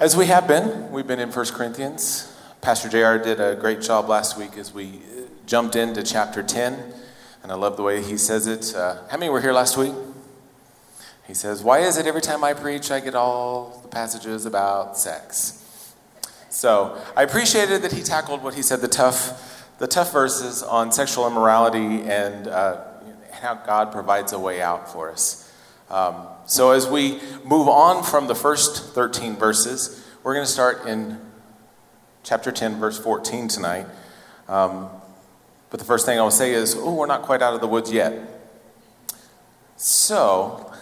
As we have been, we've been in 1 Corinthians. Pastor JR did a great job last week as we uh, jumped into chapter 10, and I love the way he says it. Uh, how many were here last week? He says, Why is it every time I preach, I get all the passages about sex? So I appreciated that he tackled what he said the tough, the tough verses on sexual immorality and uh, how God provides a way out for us. Um, so, as we move on from the first 13 verses, we're going to start in chapter 10, verse 14 tonight. Um, but the first thing I will say is, oh, we're not quite out of the woods yet. So,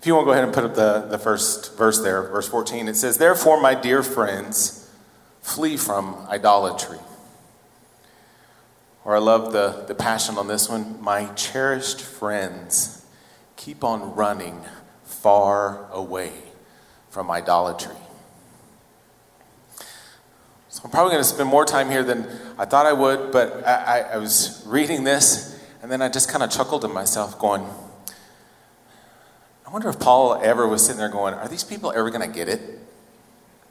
if you want to go ahead and put up the, the first verse there, verse 14, it says, Therefore, my dear friends, flee from idolatry. Or I love the, the passion on this one. My cherished friends, keep on running far away from idolatry. So I'm probably going to spend more time here than I thought I would, but I, I, I was reading this and then I just kind of chuckled to myself, going, I wonder if Paul ever was sitting there going, Are these people ever going to get it?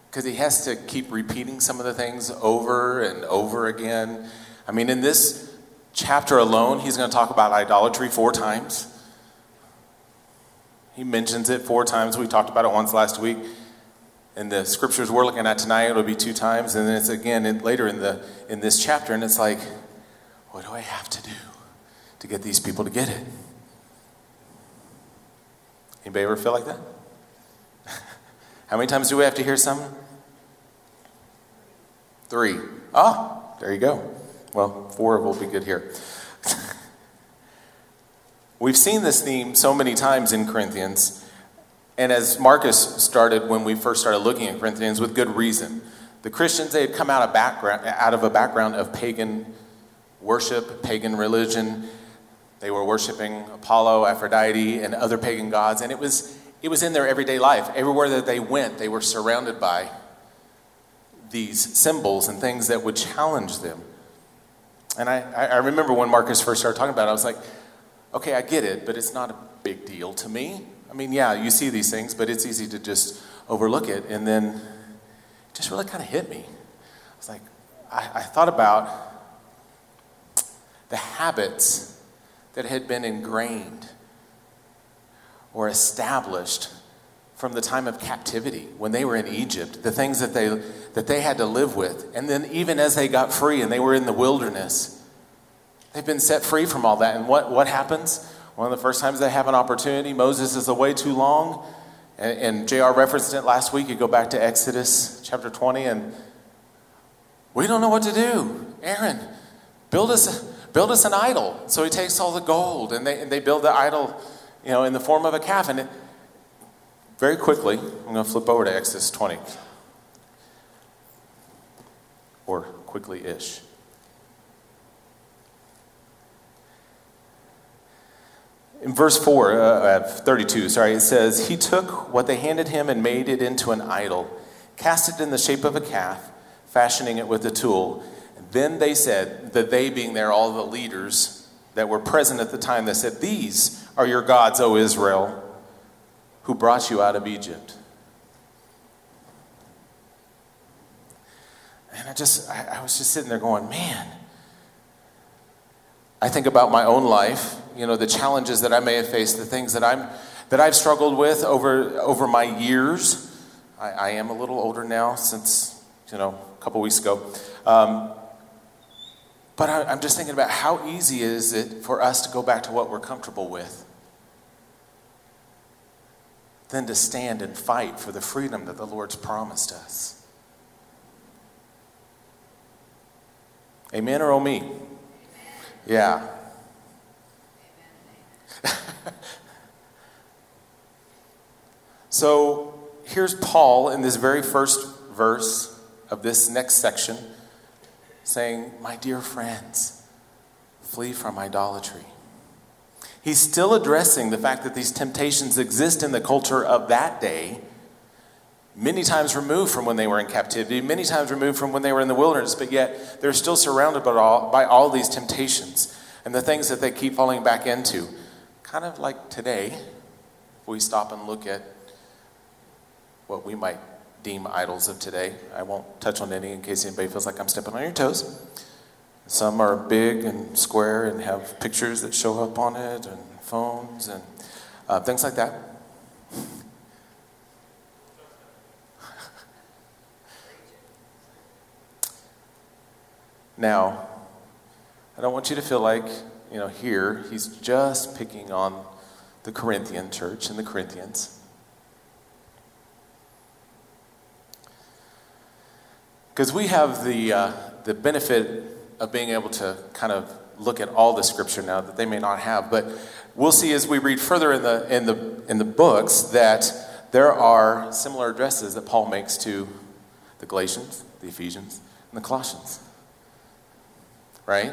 Because he has to keep repeating some of the things over and over again. I mean, in this chapter alone, he's going to talk about idolatry four times. He mentions it four times. We talked about it once last week. In the scriptures we're looking at tonight, it'll be two times, and then it's again in, later in the in this chapter, and it's like, what do I have to do to get these people to get it? Anybody ever feel like that? How many times do we have to hear something? Three. Ah, there you go. Well, four will be good here. We've seen this theme so many times in Corinthians, and as Marcus started when we first started looking at Corinthians, with good reason. The Christians, they had come out of, background, out of a background of pagan worship, pagan religion. They were worshiping Apollo, Aphrodite, and other pagan gods, and it was, it was in their everyday life. Everywhere that they went, they were surrounded by these symbols and things that would challenge them. And I, I remember when Marcus first started talking about it, I was like, okay, I get it, but it's not a big deal to me. I mean, yeah, you see these things, but it's easy to just overlook it. And then it just really kind of hit me. I was like, I, I thought about the habits that had been ingrained or established from the time of captivity when they were in Egypt, the things that they, that they had to live with. And then even as they got free and they were in the wilderness, They've been set free from all that. And what, what happens? One of the first times they have an opportunity, Moses is away too long. And, and JR referenced it last week. You go back to Exodus chapter 20, and we don't know what to do. Aaron, build us, build us an idol. So he takes all the gold, and they, and they build the idol you know, in the form of a calf. And it, very quickly, I'm going to flip over to Exodus 20. Or quickly ish. In verse 4, uh, 32, sorry, it says, He took what they handed him and made it into an idol, cast it in the shape of a calf, fashioning it with a tool. then they said, that they being there, all the leaders that were present at the time, they said, These are your gods, O Israel, who brought you out of Egypt. And I just, I, I was just sitting there going, man, I think about my own life, you know, the challenges that I may have faced, the things that I'm that I've struggled with over over my years. I, I am a little older now since you know a couple weeks ago. Um, but I, I'm just thinking about how easy is it for us to go back to what we're comfortable with than to stand and fight for the freedom that the Lord's promised us. Amen or oh me? Yeah. so here's Paul in this very first verse of this next section saying, My dear friends, flee from idolatry. He's still addressing the fact that these temptations exist in the culture of that day many times removed from when they were in captivity, many times removed from when they were in the wilderness, but yet they're still surrounded by all, by all these temptations and the things that they keep falling back into. Kind of like today, if we stop and look at what we might deem idols of today. I won't touch on any in case anybody feels like I'm stepping on your toes. Some are big and square and have pictures that show up on it, and phones, and uh, things like that. Now, I don't want you to feel like, you know, here he's just picking on the Corinthian church and the Corinthians. Because we have the, uh, the benefit of being able to kind of look at all the scripture now that they may not have. But we'll see as we read further in the, in the, in the books that there are similar addresses that Paul makes to the Galatians, the Ephesians, and the Colossians. Right?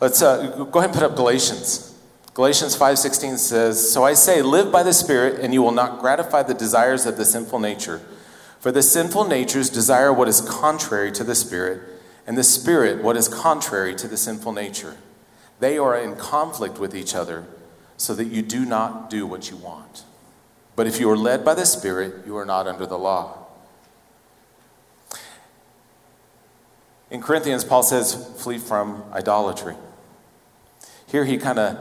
Let's uh, go ahead and put up Galatians. Galatians 5:16 says, "So I say, live by the Spirit, and you will not gratify the desires of the sinful nature." For the sinful natures desire what is contrary to the Spirit, and the Spirit what is contrary to the sinful nature. They are in conflict with each other, so that you do not do what you want. But if you are led by the Spirit, you are not under the law. In Corinthians, Paul says, flee from idolatry. Here he kind of,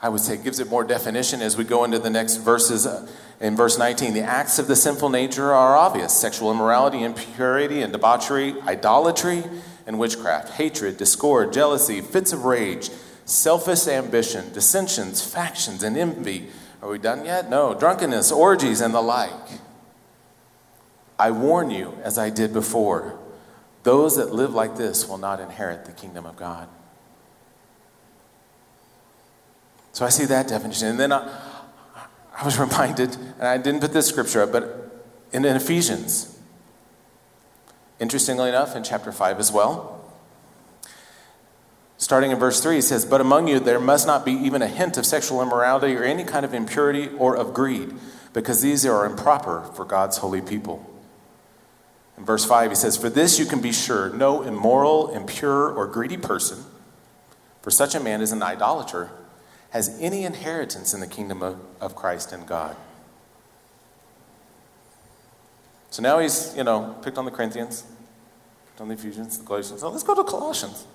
I would say, gives it more definition as we go into the next verses uh, in verse 19, the acts of the sinful nature are obvious sexual immorality, impurity, and debauchery, idolatry, and witchcraft, hatred, discord, jealousy, fits of rage, selfish ambition, dissensions, factions, and envy. Are we done yet? No. Drunkenness, orgies, and the like. I warn you, as I did before, those that live like this will not inherit the kingdom of God. So I see that definition. And then I, I was reminded, and I didn't put this scripture up, but in, in Ephesians, interestingly enough, in chapter 5 as well, starting in verse 3, he says, But among you there must not be even a hint of sexual immorality or any kind of impurity or of greed, because these are improper for God's holy people. In verse 5, he says, For this you can be sure no immoral, impure, or greedy person, for such a man is an idolater has any inheritance in the kingdom of, of Christ and God. So now he's, you know, picked on the Corinthians, picked on the Ephesians, the Galatians. So let's go to Colossians.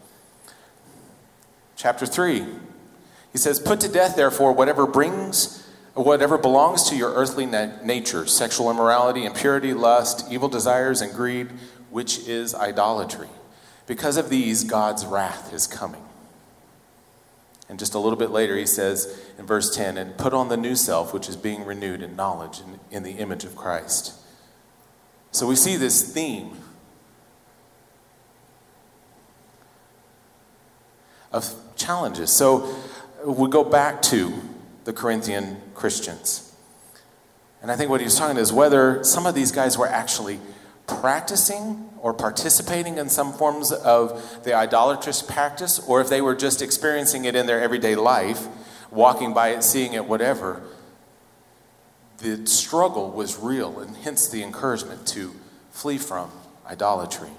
Chapter 3. He says, Put to death, therefore, whatever brings, whatever belongs to your earthly na- nature sexual immorality, impurity, lust, evil desires, and greed, which is idolatry. Because of these, God's wrath is coming. And just a little bit later, he says in verse 10, and put on the new self, which is being renewed in knowledge in, in the image of Christ. So we see this theme of challenges. So uh, we go back to the Corinthian Christians. And I think what he was talking is whether some of these guys were actually practicing or participating in some forms of the idolatrous practice, or if they were just experiencing it in their everyday life, walking by it, seeing it, whatever, the struggle was real, and hence the encouragement to flee from idolatry.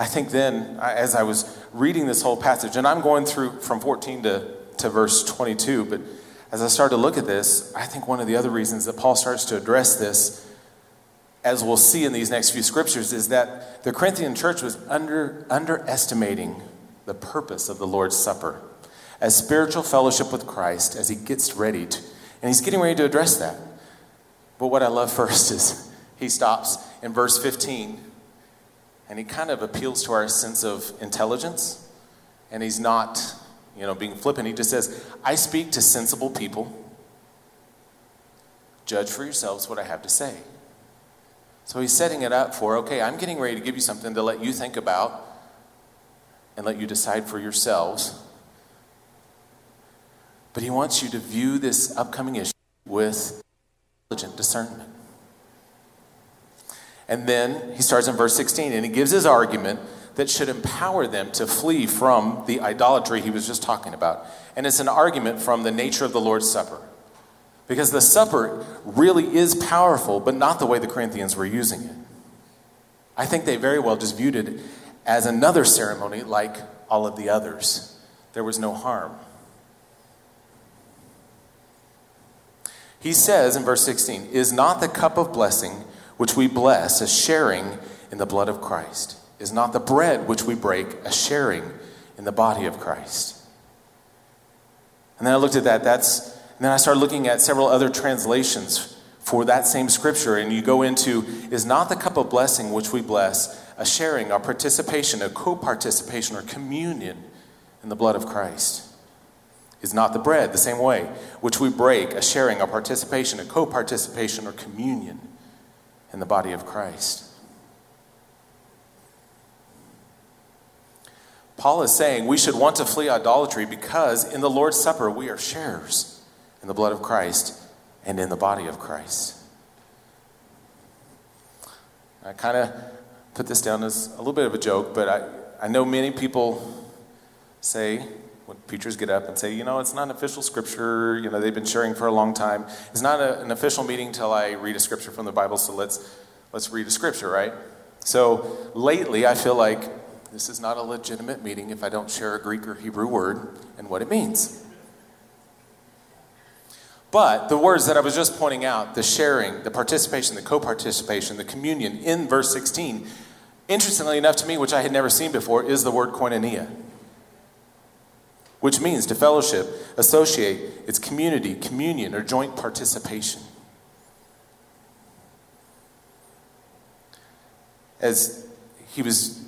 I think then, as I was reading this whole passage, and I'm going through from 14 to to verse 22. But as I started to look at this, I think one of the other reasons that Paul starts to address this, as we'll see in these next few scriptures, is that the Corinthian church was under, underestimating the purpose of the Lord's Supper as spiritual fellowship with Christ as he gets ready to, and he's getting ready to address that. But what I love first is he stops in verse 15 and he kind of appeals to our sense of intelligence and he's not you know, being flippant. He just says, I speak to sensible people. Judge for yourselves what I have to say. So he's setting it up for, okay, I'm getting ready to give you something to let you think about and let you decide for yourselves. But he wants you to view this upcoming issue with intelligent discernment. And then he starts in verse 16 and he gives his argument that should empower them to flee from the idolatry he was just talking about. And it's an argument from the nature of the Lord's Supper. Because the supper really is powerful, but not the way the Corinthians were using it. I think they very well just viewed it as another ceremony like all of the others. There was no harm. He says in verse 16, Is not the cup of blessing which we bless a sharing in the blood of Christ? Is not the bread which we break a sharing in the body of Christ? And then I looked at that. That's, and then I started looking at several other translations for that same scripture. And you go into, Is not the cup of blessing which we bless a sharing, a participation, a co participation, or communion in the blood of Christ? is not the bread, the same way, which we break, a sharing, a participation, a co participation, or communion in the body of Christ. Paul is saying we should want to flee idolatry because in the Lord's Supper we are sharers in the blood of Christ and in the body of Christ. I kind of put this down as a little bit of a joke, but I, I know many people say, when preachers get up and say, you know, it's not an official scripture, you know, they've been sharing for a long time. It's not a, an official meeting until I read a scripture from the Bible, so let's, let's read a scripture, right? So lately, I feel like this is not a legitimate meeting if I don't share a Greek or Hebrew word and what it means. But the words that I was just pointing out, the sharing, the participation, the co participation, the communion in verse 16, interestingly enough to me, which I had never seen before, is the word koinonia which means to fellowship, associate, it's community, communion, or joint participation. As he was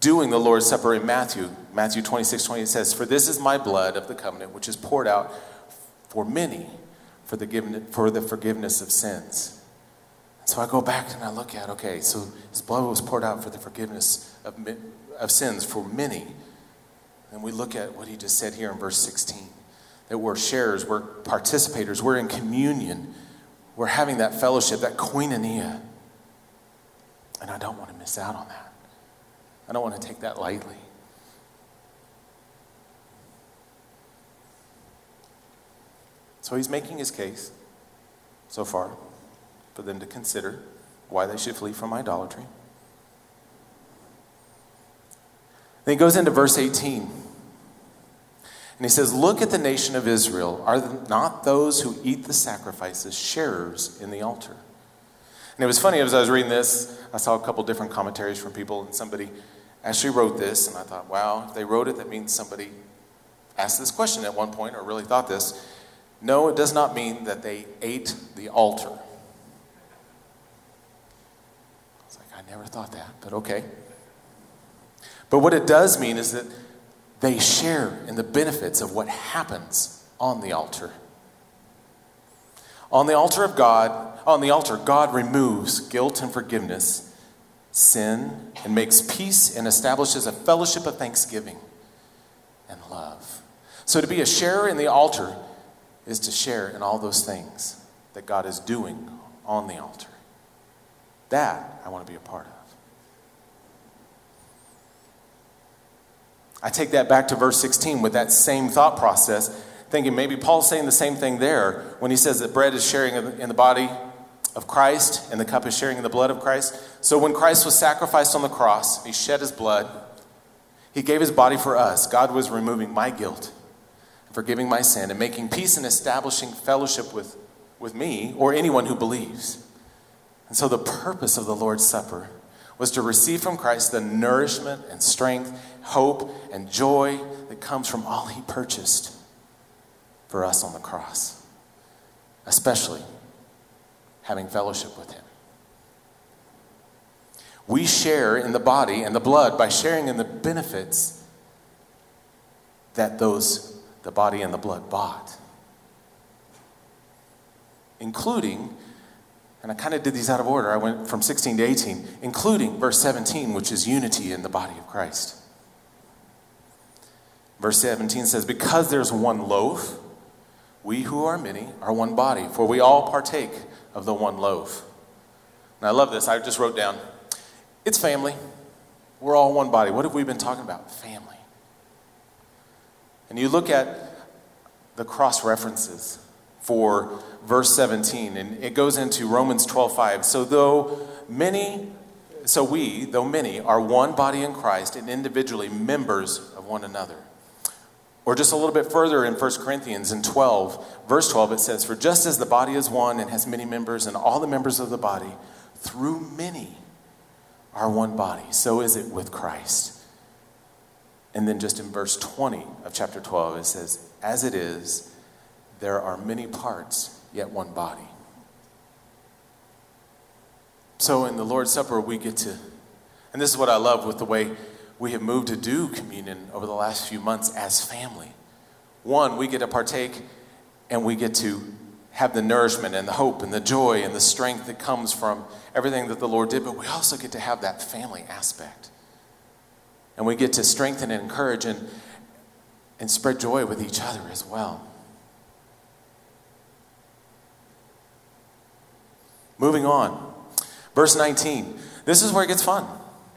doing the Lord's Supper in Matthew, Matthew 26, 20, it says, For this is my blood of the covenant, which is poured out for many for the, for the forgiveness of sins. So I go back and I look at, okay, so his blood was poured out for the forgiveness of, of sins for many. And we look at what he just said here in verse 16 that we're sharers, we're participators, we're in communion, we're having that fellowship, that koinonia. And I don't want to miss out on that. I don't want to take that lightly. So he's making his case so far for them to consider why they should flee from idolatry. Then he goes into verse 18. And he says, Look at the nation of Israel. Are not those who eat the sacrifices sharers in the altar? And it was funny as I was reading this, I saw a couple different commentaries from people, and somebody actually wrote this, and I thought, wow, if they wrote it, that means somebody asked this question at one point or really thought this. No, it does not mean that they ate the altar. I was like, I never thought that, but okay. But what it does mean is that they share in the benefits of what happens on the altar. On the altar of God, on the altar, God removes guilt and forgiveness, sin, and makes peace and establishes a fellowship of thanksgiving and love. So to be a sharer in the altar is to share in all those things that God is doing on the altar. That I want to be a part of. I take that back to verse 16 with that same thought process, thinking maybe Paul's saying the same thing there when he says that bread is sharing in the body of Christ and the cup is sharing in the blood of Christ. So when Christ was sacrificed on the cross, he shed his blood, he gave his body for us. God was removing my guilt, forgiving my sin, and making peace and establishing fellowship with, with me or anyone who believes. And so the purpose of the Lord's Supper was to receive from Christ the nourishment and strength, hope, and joy that comes from all he purchased for us on the cross, especially having fellowship with him. We share in the body and the blood by sharing in the benefits that those, the body and the blood, bought, including and I kind of did these out of order. I went from 16 to 18, including verse 17, which is unity in the body of Christ. Verse 17 says, Because there's one loaf, we who are many are one body, for we all partake of the one loaf. And I love this. I just wrote down, It's family. We're all one body. What have we been talking about? Family. And you look at the cross references for verse 17, and it goes into Romans 12:5. So though many, so we, though many, are one body in Christ and individually members of one another. Or just a little bit further in 1 Corinthians in 12, verse 12, it says, For just as the body is one and has many members, and all the members of the body, through many, are one body, so is it with Christ. And then just in verse 20 of chapter 12, it says, As it is, there are many parts, yet one body. So in the Lord's Supper, we get to, and this is what I love with the way we have moved to do communion over the last few months as family. One, we get to partake and we get to have the nourishment and the hope and the joy and the strength that comes from everything that the Lord did, but we also get to have that family aspect. And we get to strengthen and encourage and, and spread joy with each other as well. Moving on. Verse 19. This is where it gets fun.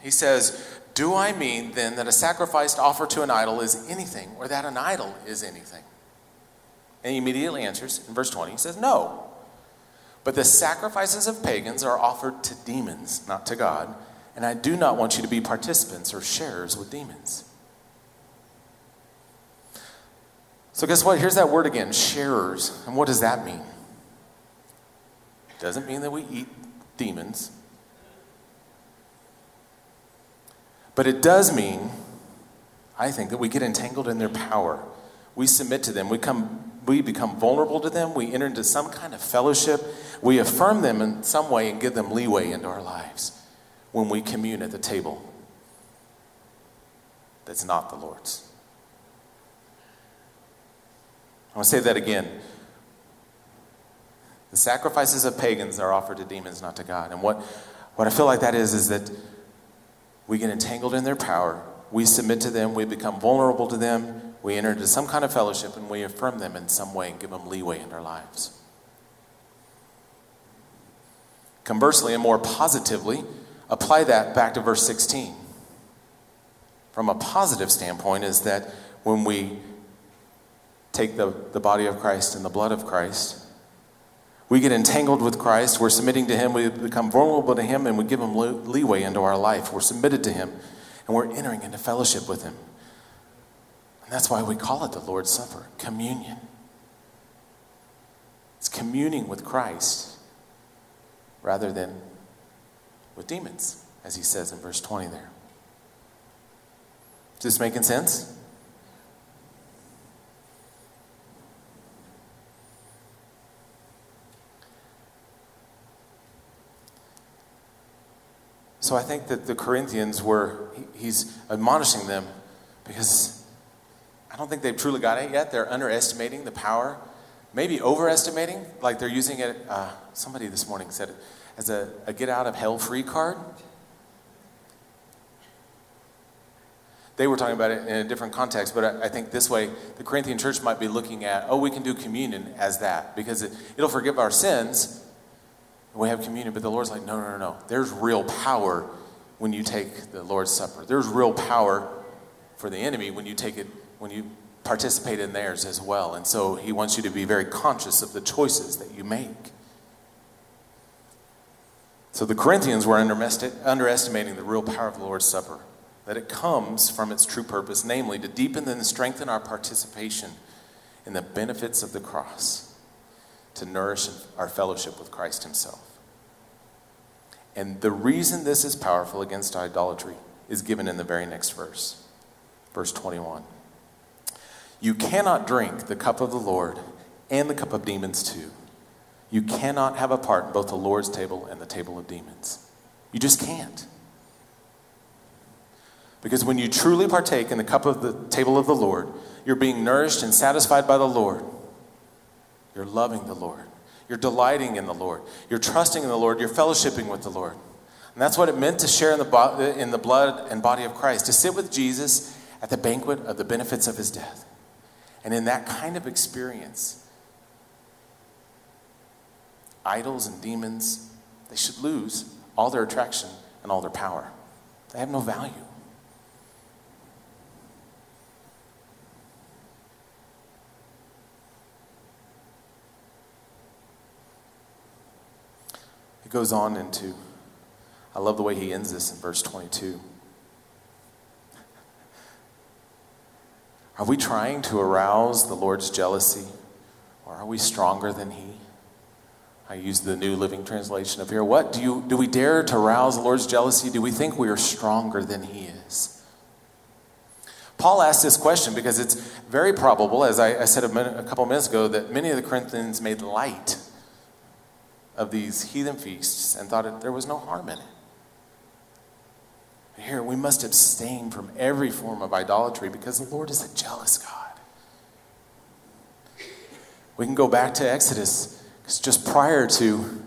He says, Do I mean then that a sacrifice offered to an idol is anything, or that an idol is anything? And he immediately answers in verse 20. He says, No. But the sacrifices of pagans are offered to demons, not to God. And I do not want you to be participants or sharers with demons. So, guess what? Here's that word again sharers. And what does that mean? It doesn't mean that we eat demons. But it does mean, I think, that we get entangled in their power. We submit to them. We, come, we become vulnerable to them. We enter into some kind of fellowship. We affirm them in some way and give them leeway into our lives when we commune at the table that's not the Lord's. I want to say that again. The sacrifices of pagans are offered to demons, not to God. And what, what I feel like that is, is that we get entangled in their power. We submit to them. We become vulnerable to them. We enter into some kind of fellowship and we affirm them in some way and give them leeway in our lives. Conversely, and more positively, apply that back to verse 16. From a positive standpoint, is that when we take the, the body of Christ and the blood of Christ, we get entangled with Christ. We're submitting to Him. We become vulnerable to Him and we give Him leeway into our life. We're submitted to Him and we're entering into fellowship with Him. And that's why we call it the Lord's Supper communion. It's communing with Christ rather than with demons, as He says in verse 20 there. Is this making sense? So I think that the Corinthians were, he's admonishing them because I don't think they've truly got it yet. They're underestimating the power, maybe overestimating, like they're using it. Uh, somebody this morning said as a, a get out of hell free card. They were talking about it in a different context, but I, I think this way the Corinthian church might be looking at, oh, we can do communion as that because it, it'll forgive our sins we have communion, but the Lord's like, no, no, no, no. There's real power when you take the Lord's Supper. There's real power for the enemy when you take it, when you participate in theirs as well. And so he wants you to be very conscious of the choices that you make. So the Corinthians were underestimating the real power of the Lord's Supper, that it comes from its true purpose, namely to deepen and strengthen our participation in the benefits of the cross to nourish our fellowship with Christ Himself. And the reason this is powerful against idolatry is given in the very next verse, verse 21. You cannot drink the cup of the Lord and the cup of demons too. You cannot have a part in both the Lord's table and the table of demons. You just can't. Because when you truly partake in the cup of the table of the Lord, you're being nourished and satisfied by the Lord you're loving the Lord. You're delighting in the Lord. You're trusting in the Lord. You're fellowshipping with the Lord. And that's what it meant to share in the, bo- in the blood and body of Christ, to sit with Jesus at the banquet of the benefits of his death. And in that kind of experience, idols and demons, they should lose all their attraction and all their power. They have no value. He goes on into, I love the way he ends this in verse 22. Are we trying to arouse the Lord's jealousy? Or are we stronger than He? I use the New Living Translation up here. What do you do we dare to rouse the Lord's jealousy? Do we think we are stronger than He is? Paul asked this question because it's very probable, as I, I said a, minute, a couple minutes ago, that many of the Corinthians made light of these heathen feasts and thought there was no harm in it. Here, we must abstain from every form of idolatry because the Lord is a jealous God. We can go back to Exodus, because just prior to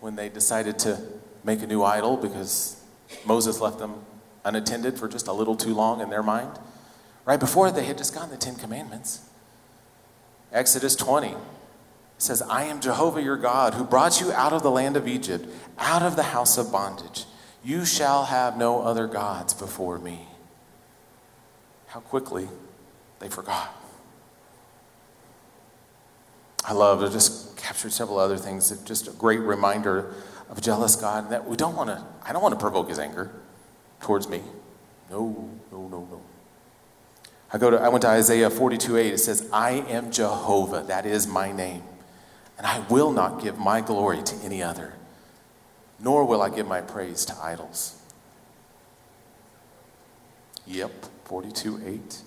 when they decided to make a new idol because Moses left them unattended for just a little too long in their mind, right before they had just gotten the Ten Commandments. Exodus 20 says, I am Jehovah your God who brought you out of the land of Egypt, out of the house of bondage. You shall have no other gods before me. How quickly they forgot. I love, I just captured several other things, just a great reminder of jealous God that we don't want to, I don't want to provoke his anger towards me. No, no, no, no. I go to, I went to Isaiah 42 8. It says, I am Jehovah, that is my name, and I will not give my glory to any other nor will I give my praise to idols. Yep, 42 8.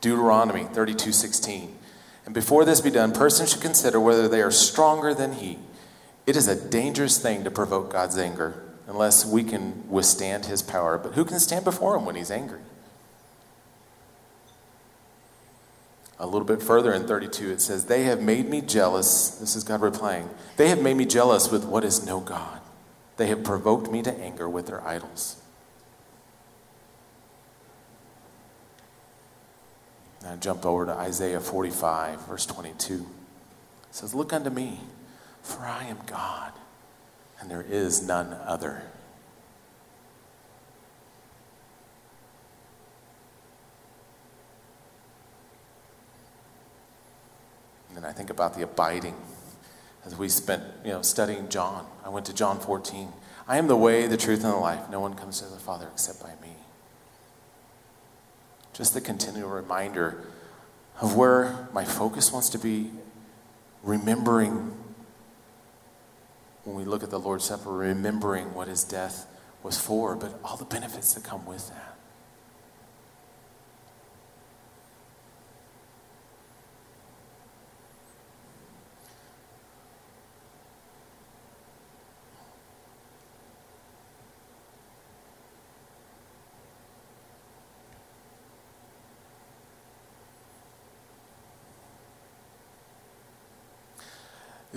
Deuteronomy 32 16. And before this be done, persons should consider whether they are stronger than he. It is a dangerous thing to provoke God's anger unless we can withstand his power. But who can stand before him when he's angry? A little bit further in 32, it says, They have made me jealous. This is God replying. They have made me jealous with what is no God. They have provoked me to anger with their idols. Now jump over to Isaiah 45, verse 22. It says, Look unto me, for I am God, and there is none other. And I think about the abiding as we spent, you know, studying John. I went to John 14. I am the way, the truth, and the life. No one comes to the Father except by me. Just the continual reminder of where my focus wants to be, remembering when we look at the Lord's Supper, remembering what his death was for, but all the benefits that come with that.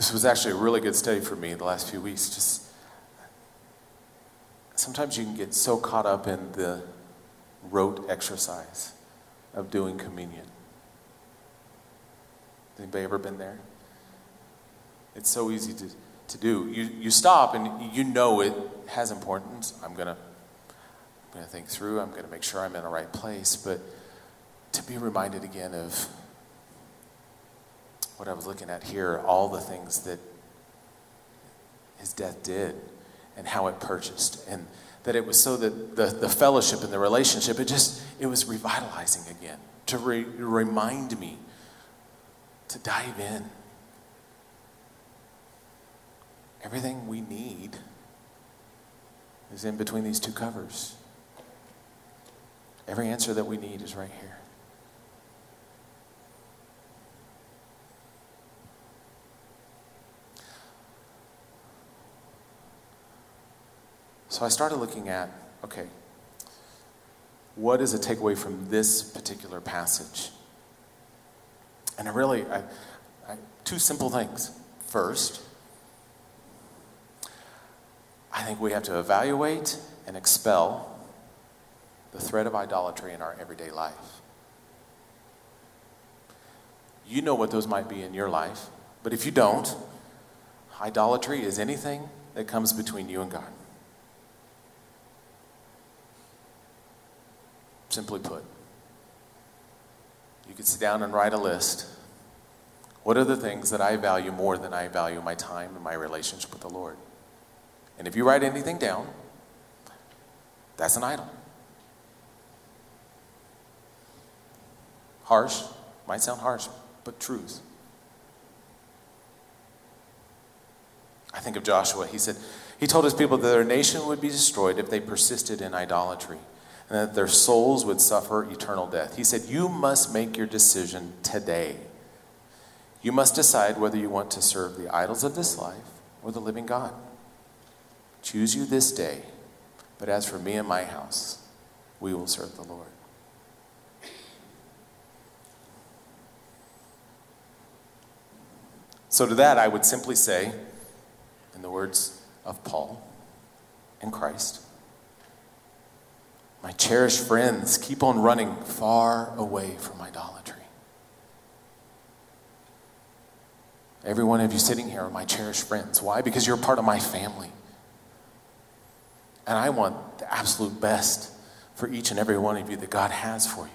This was actually a really good study for me the last few weeks. Just sometimes you can get so caught up in the rote exercise of doing communion. Anybody ever been there? It's so easy to, to do. You, you stop and you know it has importance. I'm going to I'm going to think through. I'm going to make sure I'm in the right place. But to be reminded again of what I was looking at here, all the things that his death did and how it purchased. And that it was so that the, the fellowship and the relationship, it just, it was revitalizing again to re, remind me to dive in. Everything we need is in between these two covers. Every answer that we need is right here. So I started looking at okay, what is a takeaway from this particular passage? And I really, I, I, two simple things. First, I think we have to evaluate and expel the threat of idolatry in our everyday life. You know what those might be in your life, but if you don't, idolatry is anything that comes between you and God. Simply put, you could sit down and write a list. What are the things that I value more than I value my time and my relationship with the Lord? And if you write anything down, that's an idol. Harsh, might sound harsh, but truth. I think of Joshua. He said, he told his people that their nation would be destroyed if they persisted in idolatry and that their souls would suffer eternal death. He said, You must make your decision today. You must decide whether you want to serve the idols of this life or the living God. Choose you this day. But as for me and my house, we will serve the Lord. So, to that, I would simply say, in the words of Paul and Christ, my cherished friends, keep on running far away from idolatry. Every one of you sitting here are my cherished friends. Why? Because you're part of my family. And I want the absolute best for each and every one of you that God has for you.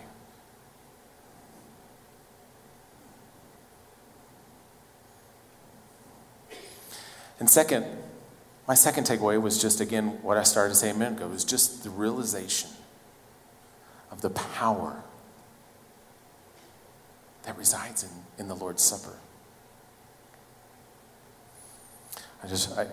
And second, my second takeaway was just, again, what I started to say a minute ago, was just the realization of the power that resides in, in the Lord's Supper. I just, I,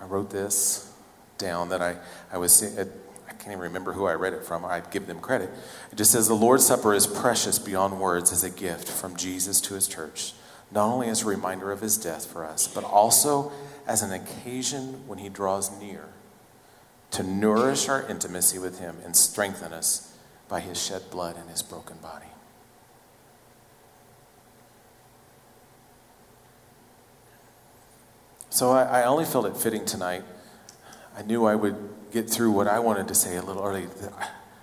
I wrote this down that I, I was, I can't even remember who I read it from. I'd give them credit. It just says, The Lord's Supper is precious beyond words as a gift from Jesus to his church, not only as a reminder of his death for us, but also as an occasion when he draws near to nourish our intimacy with him and strengthen us by his shed blood and his broken body. So I, I, only felt it fitting tonight. I knew I would get through what I wanted to say a little early.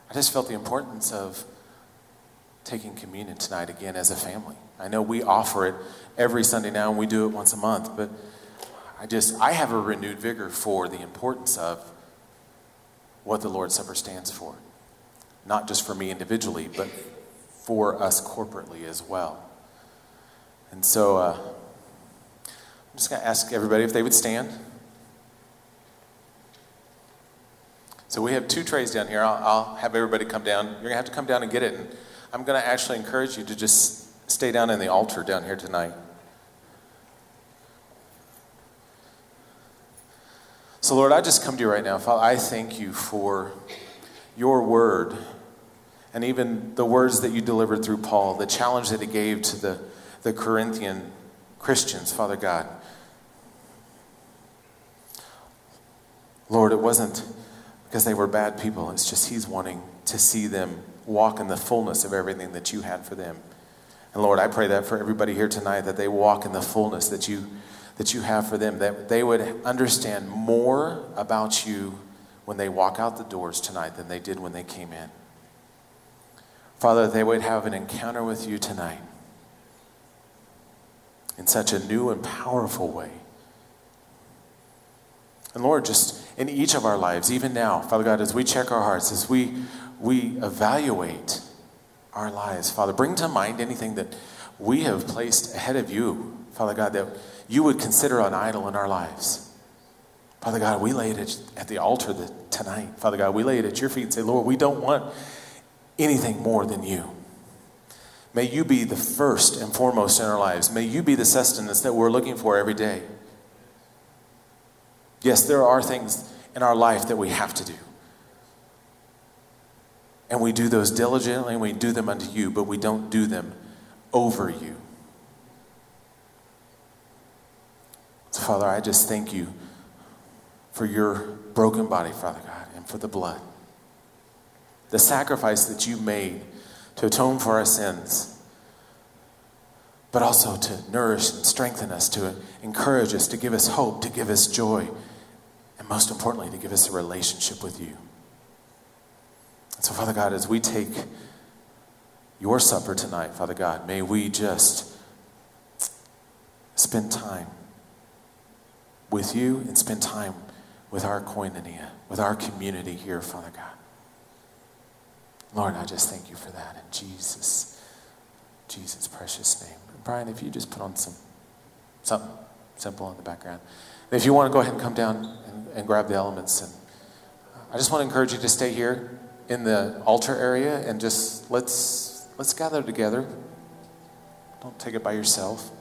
I just felt the importance of taking communion tonight again as a family. I know we offer it every Sunday now and we do it once a month, but I just, I have a renewed vigor for the importance of what the Lord's Supper stands for. Not just for me individually, but for us corporately as well. And so uh, I'm just going to ask everybody if they would stand. So we have two trays down here. I'll, I'll have everybody come down. You're going to have to come down and get it. And I'm going to actually encourage you to just stay down in the altar down here tonight. So, Lord, I just come to you right now. Father, I thank you for your word and even the words that you delivered through Paul, the challenge that he gave to the, the Corinthian Christians, Father God. Lord, it wasn't because they were bad people, it's just he's wanting to see them walk in the fullness of everything that you had for them. And Lord, I pray that for everybody here tonight, that they walk in the fullness that you that you have for them, that they would understand more about you when they walk out the doors tonight than they did when they came in. Father, they would have an encounter with you tonight in such a new and powerful way. And Lord, just in each of our lives, even now, Father God, as we check our hearts, as we, we evaluate our lives, Father, bring to mind anything that we have placed ahead of you, Father God, that you would consider an idol in our lives. Father God, we lay it at the altar tonight. Father God, we lay it at your feet and say, Lord, we don't want anything more than you. May you be the first and foremost in our lives. May you be the sustenance that we're looking for every day. Yes, there are things in our life that we have to do. And we do those diligently and we do them unto you, but we don't do them over you. So, Father, I just thank you for your broken body, Father God, and for the blood. The sacrifice that you made to atone for our sins, but also to nourish and strengthen us, to encourage us, to give us hope, to give us joy, and most importantly, to give us a relationship with you. so, Father God, as we take your supper tonight, Father God, may we just spend time with you and spend time with our koinonia, with our community here, Father God. Lord, I just thank you for that in Jesus, Jesus' precious name. Brian, if you just put on some something simple in the background. And if you want to go ahead and come down and, and grab the elements, and uh, I just want to encourage you to stay here in the altar area and just let's let's gather together. Don't take it by yourself.